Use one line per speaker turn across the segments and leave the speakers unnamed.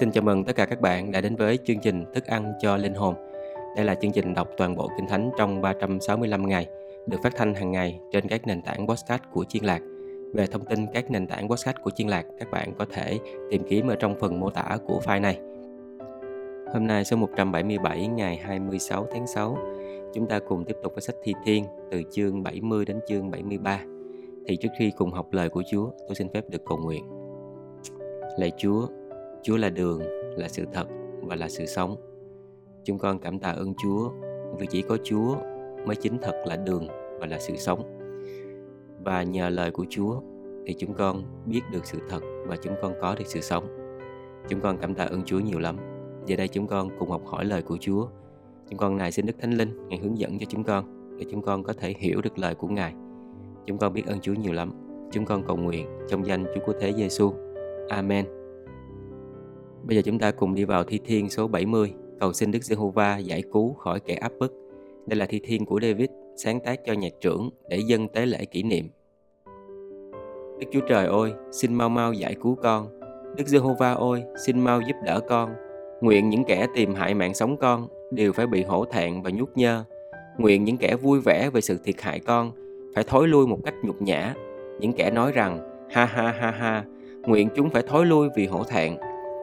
Xin chào mừng tất cả các bạn đã đến với chương trình Thức ăn cho linh hồn. Đây là chương trình đọc toàn bộ Kinh Thánh trong 365 ngày, được phát thanh hàng ngày trên các nền tảng podcast của Chiên Lạc. Về thông tin các nền tảng podcast của Chiên Lạc, các bạn có thể tìm kiếm ở trong phần mô tả của file này. Hôm nay số 177 ngày 26 tháng 6, chúng ta cùng tiếp tục với sách Thi Thiên từ chương 70 đến chương 73. Thì trước khi cùng học lời của Chúa, tôi xin phép được cầu nguyện. Lạy Chúa, Chúa là đường, là sự thật và là sự sống. Chúng con cảm tạ ơn Chúa vì chỉ có Chúa mới chính thật là đường và là sự sống. Và nhờ lời của Chúa thì chúng con biết được sự thật và chúng con có được sự sống. Chúng con cảm tạ ơn Chúa nhiều lắm. Giờ đây chúng con cùng học hỏi lời của Chúa. Chúng con này xin Đức Thánh Linh Ngài hướng dẫn cho chúng con để chúng con có thể hiểu được lời của Ngài. Chúng con biết ơn Chúa nhiều lắm. Chúng con cầu nguyện trong danh Chúa của Thế Giêsu. Amen. Bây giờ chúng ta cùng đi vào thi thiên số 70, cầu xin Đức Giê-hô-va giải cứu khỏi kẻ áp bức. Đây là thi thiên của David, sáng tác cho nhạc trưởng để dân tế lễ kỷ niệm. Đức Chúa Trời ơi, xin mau mau giải cứu con. Đức Giê-hô-va ơi, xin mau giúp đỡ con. Nguyện những kẻ tìm hại mạng sống con đều phải bị hổ thẹn và nhút nhơ. Nguyện những kẻ vui vẻ về sự thiệt hại con phải thối lui một cách nhục nhã. Những kẻ nói rằng ha ha ha ha, nguyện chúng phải thối lui vì hổ thẹn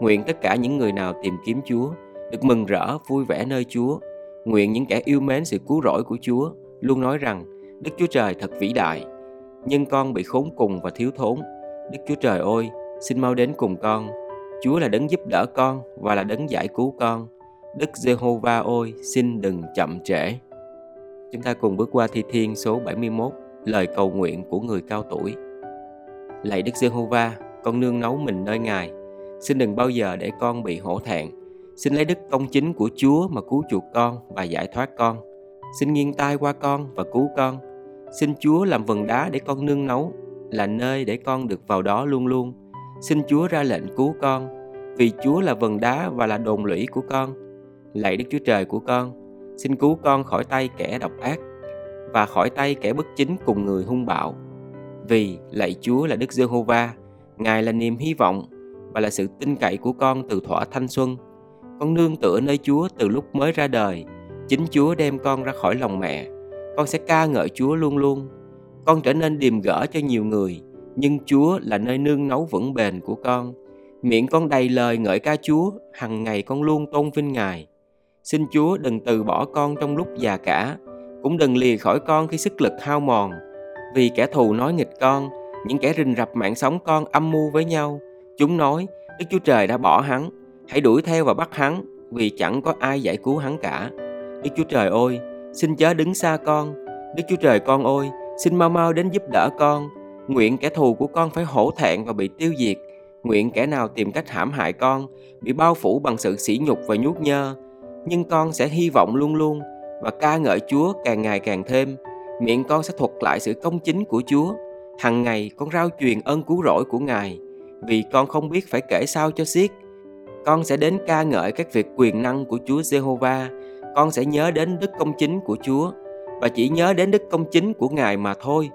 Nguyện tất cả những người nào tìm kiếm Chúa được mừng rỡ, vui vẻ nơi Chúa. Nguyện những kẻ yêu mến sự cứu rỗi của Chúa luôn nói rằng Đức Chúa Trời thật vĩ đại. Nhưng con bị khốn cùng và thiếu thốn. Đức Chúa Trời ơi, xin mau đến cùng con. Chúa là đấng giúp đỡ con và là đấng giải cứu con. Đức Giê-hô-va ôi, xin đừng chậm trễ. Chúng ta cùng bước qua thi thiên số 71, lời cầu nguyện của người cao tuổi. Lạy Đức Giê-hô-va, con nương nấu mình nơi Ngài, Xin đừng bao giờ để con bị hổ thẹn. Xin lấy đức công chính của Chúa mà cứu chuộc con và giải thoát con. Xin nghiêng tai qua con và cứu con. Xin Chúa làm vần đá để con nương nấu, là nơi để con được vào đó luôn luôn. Xin Chúa ra lệnh cứu con, vì Chúa là vần đá và là đồn lũy của con. Lạy Đức Chúa Trời của con, xin cứu con khỏi tay kẻ độc ác và khỏi tay kẻ bất chính cùng người hung bạo. Vì lạy Chúa là Đức Giê-hô-va, Ngài là niềm hy vọng và là sự tin cậy của con từ thỏa thanh xuân. Con nương tựa nơi Chúa từ lúc mới ra đời. Chính Chúa đem con ra khỏi lòng mẹ. Con sẽ ca ngợi Chúa luôn luôn. Con trở nên điềm gỡ cho nhiều người, nhưng Chúa là nơi nương nấu vững bền của con. Miệng con đầy lời ngợi ca Chúa, hằng ngày con luôn tôn vinh Ngài. Xin Chúa đừng từ bỏ con trong lúc già cả, cũng đừng lìa khỏi con khi sức lực hao mòn. Vì kẻ thù nói nghịch con, những kẻ rình rập mạng sống con âm mưu với nhau, Chúng nói, Đức Chúa Trời đã bỏ hắn, hãy đuổi theo và bắt hắn, vì chẳng có ai giải cứu hắn cả. Đức Chúa Trời ơi, xin chớ đứng xa con. Đức Chúa Trời con ơi, xin mau mau đến giúp đỡ con. Nguyện kẻ thù của con phải hổ thẹn và bị tiêu diệt. Nguyện kẻ nào tìm cách hãm hại con, bị bao phủ bằng sự sỉ nhục và nhút nhơ. Nhưng con sẽ hy vọng luôn luôn và ca ngợi Chúa càng ngày càng thêm. Miệng con sẽ thuật lại sự công chính của Chúa. Hằng ngày con rao truyền ơn cứu rỗi của Ngài vì con không biết phải kể sao cho xiết. Con sẽ đến ca ngợi các việc quyền năng của Chúa Giê-hô-va. Con sẽ nhớ đến đức công chính của Chúa và chỉ nhớ đến đức công chính của Ngài mà thôi.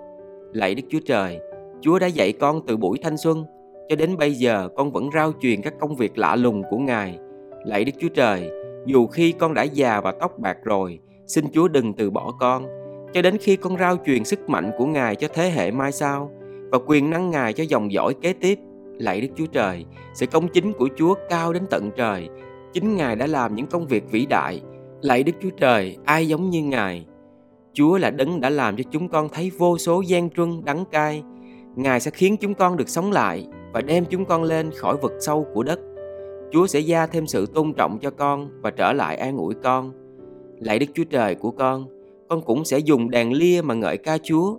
Lạy Đức Chúa Trời, Chúa đã dạy con từ buổi thanh xuân cho đến bây giờ con vẫn rao truyền các công việc lạ lùng của Ngài. Lạy Đức Chúa Trời, dù khi con đã già và tóc bạc rồi, xin Chúa đừng từ bỏ con, cho đến khi con rao truyền sức mạnh của Ngài cho thế hệ mai sau và quyền năng Ngài cho dòng dõi kế tiếp. Lạy Đức Chúa Trời, sự công chính của Chúa cao đến tận trời. Chính Ngài đã làm những công việc vĩ đại. Lạy Đức Chúa Trời, ai giống như Ngài? Chúa là đấng đã làm cho chúng con thấy vô số gian truân đắng cay. Ngài sẽ khiến chúng con được sống lại và đem chúng con lên khỏi vực sâu của đất. Chúa sẽ gia thêm sự tôn trọng cho con và trở lại an ủi con. Lạy Đức Chúa Trời của con, con cũng sẽ dùng đàn lia mà ngợi ca Chúa,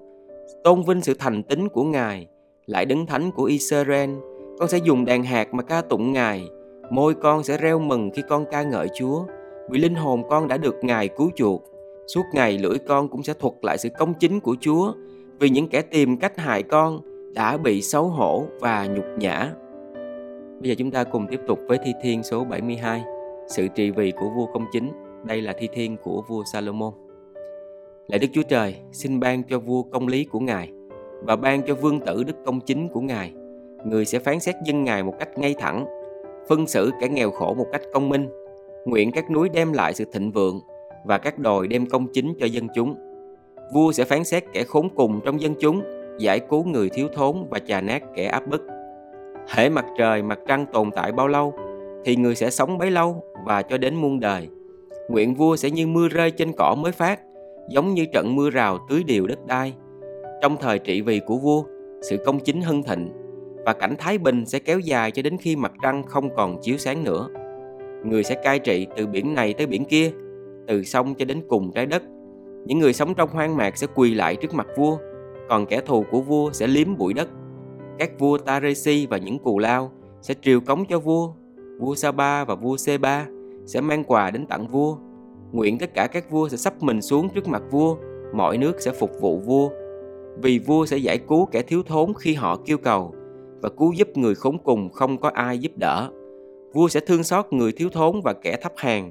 tôn vinh sự thành tín của Ngài lại đứng thánh của Israel, con sẽ dùng đàn hạt mà ca tụng Ngài. Môi con sẽ reo mừng khi con ca ngợi Chúa, vì linh hồn con đã được Ngài cứu chuộc. Suốt ngày lưỡi con cũng sẽ thuật lại sự công chính của Chúa, vì những kẻ tìm cách hại con đã bị xấu hổ và nhục nhã. Bây giờ chúng ta cùng tiếp tục với thi thiên số 72, sự trị vì của vua công chính. Đây là thi thiên của vua Salomon. Lạy Đức Chúa Trời, xin ban cho vua công lý của Ngài và ban cho vương tử đức công chính của Ngài. Người sẽ phán xét dân Ngài một cách ngay thẳng phân xử kẻ nghèo khổ một cách công minh. Nguyện các núi đem lại sự thịnh vượng và các đồi đem công chính cho dân chúng. Vua sẽ phán xét kẻ khốn cùng trong dân chúng, giải cứu người thiếu thốn và chà nát kẻ áp bức. Hễ mặt trời, mặt trăng tồn tại bao lâu, thì người sẽ sống bấy lâu và cho đến muôn đời. Nguyện vua sẽ như mưa rơi trên cỏ mới phát, giống như trận mưa rào tưới đều đất đai. Trong thời trị vì của vua, sự công chính hưng thịnh và cảnh thái bình sẽ kéo dài cho đến khi mặt trăng không còn chiếu sáng nữa. Người sẽ cai trị từ biển này tới biển kia, từ sông cho đến cùng trái đất. Những người sống trong hoang mạc sẽ quỳ lại trước mặt vua, còn kẻ thù của vua sẽ liếm bụi đất. Các vua Taresi và những cù lao sẽ triều cống cho vua. Vua Saba và vua Seba sẽ mang quà đến tặng vua. Nguyện tất cả các vua sẽ sắp mình xuống trước mặt vua, mọi nước sẽ phục vụ vua. Vì vua sẽ giải cứu kẻ thiếu thốn khi họ kêu cầu và cứu giúp người khốn cùng không có ai giúp đỡ. Vua sẽ thương xót người thiếu thốn và kẻ thấp hèn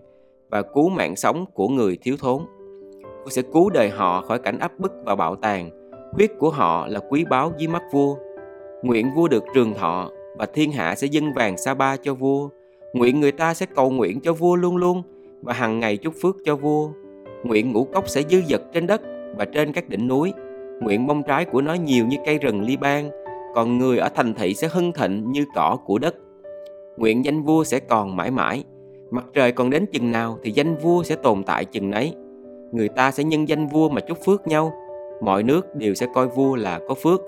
và cứu mạng sống của người thiếu thốn. Vua sẽ cứu đời họ khỏi cảnh áp bức và bạo tàn. Huyết của họ là quý báu dưới mắt vua. Nguyện vua được trường thọ và thiên hạ sẽ dâng vàng sa ba cho vua. Nguyện người ta sẽ cầu nguyện cho vua luôn luôn và hàng ngày chúc phước cho vua. Nguyện ngũ cốc sẽ dư dật trên đất và trên các đỉnh núi. Nguyện bông trái của nó nhiều như cây rừng Liban, còn người ở thành thị sẽ hưng thịnh như cỏ của đất. Nguyện danh vua sẽ còn mãi mãi. Mặt trời còn đến chừng nào thì danh vua sẽ tồn tại chừng nấy. Người ta sẽ nhân danh vua mà chúc phước nhau. Mọi nước đều sẽ coi vua là có phước.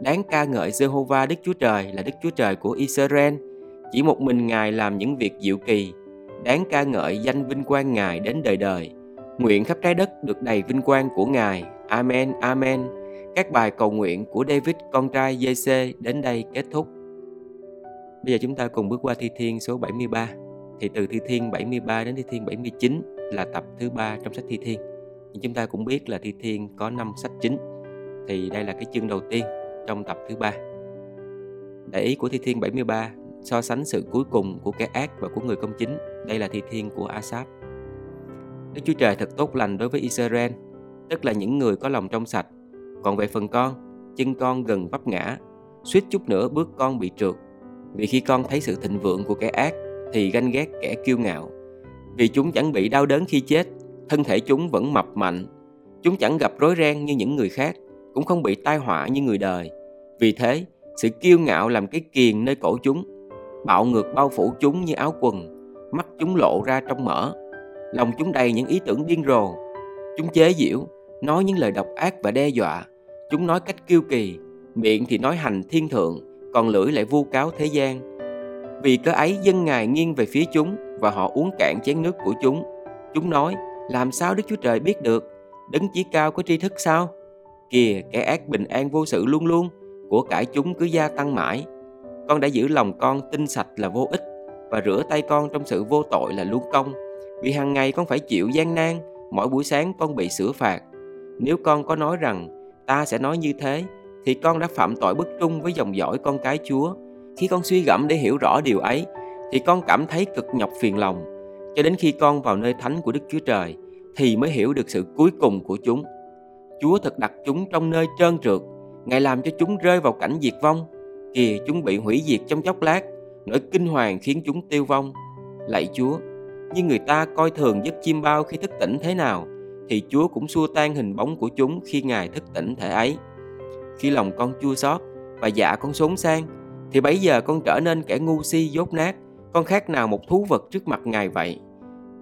Đáng ca ngợi Jehovah Đức Chúa Trời là Đức Chúa Trời của Israel. Chỉ một mình Ngài làm những việc diệu kỳ. Đáng ca ngợi danh vinh quang Ngài đến đời đời. Nguyện khắp trái đất được đầy vinh quang của Ngài. Amen, Amen. Các bài cầu nguyện của David con trai JC đến đây kết thúc. Bây giờ chúng ta cùng bước qua thi thiên số 73. Thì từ thi thiên 73 đến thi thiên 79 là tập thứ ba trong sách thi thiên. Nhưng chúng ta cũng biết là thi thiên có 5 sách chính. Thì đây là cái chương đầu tiên trong tập thứ ba. Đại ý của thi thiên 73 so sánh sự cuối cùng của kẻ ác và của người công chính. Đây là thi thiên của Asap. Đức Chúa Trời thật tốt lành đối với Israel, tức là những người có lòng trong sạch. Còn về phần con, chân con gần vấp ngã, suýt chút nữa bước con bị trượt. Vì khi con thấy sự thịnh vượng của kẻ ác, thì ganh ghét kẻ kiêu ngạo. Vì chúng chẳng bị đau đớn khi chết, thân thể chúng vẫn mập mạnh. Chúng chẳng gặp rối ren như những người khác, cũng không bị tai họa như người đời. Vì thế, sự kiêu ngạo làm cái kiền nơi cổ chúng, bạo ngược bao phủ chúng như áo quần, mắt chúng lộ ra trong mỡ. Lòng chúng đầy những ý tưởng điên rồ. Chúng chế giễu, nói những lời độc ác và đe dọa. Chúng nói cách kiêu kỳ, miệng thì nói hành thiên thượng, còn lưỡi lại vu cáo thế gian. Vì cớ ấy dân ngài nghiêng về phía chúng và họ uống cạn chén nước của chúng. Chúng nói, làm sao Đức Chúa Trời biết được? Đấng chí cao có tri thức sao? Kìa, kẻ ác bình an vô sự luôn luôn, của cải chúng cứ gia tăng mãi. Con đã giữ lòng con tinh sạch là vô ích và rửa tay con trong sự vô tội là luôn công. Vì hàng ngày con phải chịu gian nan, mỗi buổi sáng con bị sửa phạt. Nếu con có nói rằng ta sẽ nói như thế, thì con đã phạm tội bất trung với dòng dõi con cái Chúa. Khi con suy gẫm để hiểu rõ điều ấy, thì con cảm thấy cực nhọc phiền lòng. Cho đến khi con vào nơi thánh của Đức Chúa Trời, thì mới hiểu được sự cuối cùng của chúng. Chúa thật đặt chúng trong nơi trơn trượt, Ngài làm cho chúng rơi vào cảnh diệt vong. Kìa chúng bị hủy diệt trong chốc lát, nỗi kinh hoàng khiến chúng tiêu vong. Lạy Chúa, như người ta coi thường giấc chim bao khi thức tỉnh thế nào, thì Chúa cũng xua tan hình bóng của chúng khi Ngài thức tỉnh thể ấy. Khi lòng con chua xót và dạ con sốn sang, thì bấy giờ con trở nên kẻ ngu si dốt nát, con khác nào một thú vật trước mặt Ngài vậy.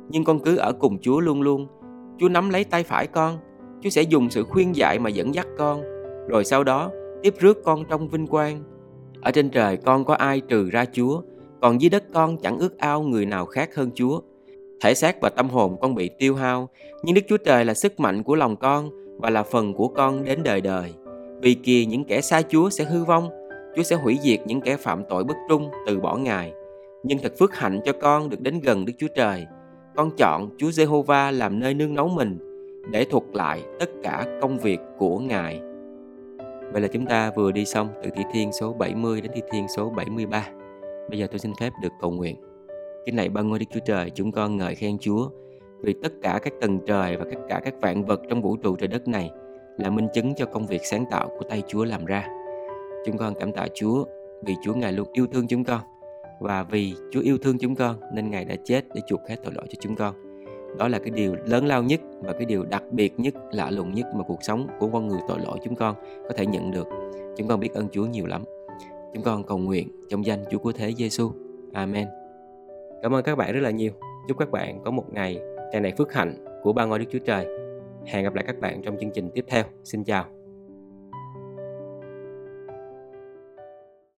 Nhưng con cứ ở cùng Chúa luôn luôn. Chúa nắm lấy tay phải con, Chúa sẽ dùng sự khuyên dạy mà dẫn dắt con, rồi sau đó tiếp rước con trong vinh quang. Ở trên trời con có ai trừ ra Chúa, còn dưới đất con chẳng ước ao người nào khác hơn Chúa. Thể xác và tâm hồn con bị tiêu hao, nhưng Đức Chúa Trời là sức mạnh của lòng con và là phần của con đến đời đời. Vì kia những kẻ xa Chúa sẽ hư vong, Chúa sẽ hủy diệt những kẻ phạm tội bất trung từ bỏ Ngài. Nhưng thật phước hạnh cho con được đến gần Đức Chúa Trời. Con chọn Chúa Giê-hô-va làm nơi nương nấu mình để thuật lại tất cả công việc của Ngài. Vậy là chúng ta vừa đi xong từ thi thiên số 70 đến thi thiên số 73. Bây giờ tôi xin phép được cầu nguyện kính này ban ngôi Đức Chúa Trời, chúng con ngợi khen Chúa vì tất cả các tầng trời và tất cả các vạn vật trong vũ trụ trời đất này là minh chứng cho công việc sáng tạo của tay Chúa làm ra. Chúng con cảm tạ Chúa vì Chúa Ngài luôn yêu thương chúng con. và vì Chúa yêu thương chúng con nên Ngài đã chết để chuộc hết tội lỗi cho chúng con. Đó là cái điều lớn lao nhất và cái điều đặc biệt nhất, lạ lùng nhất mà cuộc sống của con người tội lỗi chúng con có thể nhận được. Chúng con biết ơn Chúa nhiều lắm. Chúng con cầu nguyện trong danh Chúa của Thế Giêsu. Amen. Cảm ơn các bạn rất là nhiều. Chúc các bạn có một ngày tràn đầy phước hạnh của ba ngôi Đức Chúa Trời. Hẹn gặp lại các bạn trong chương trình tiếp theo. Xin chào.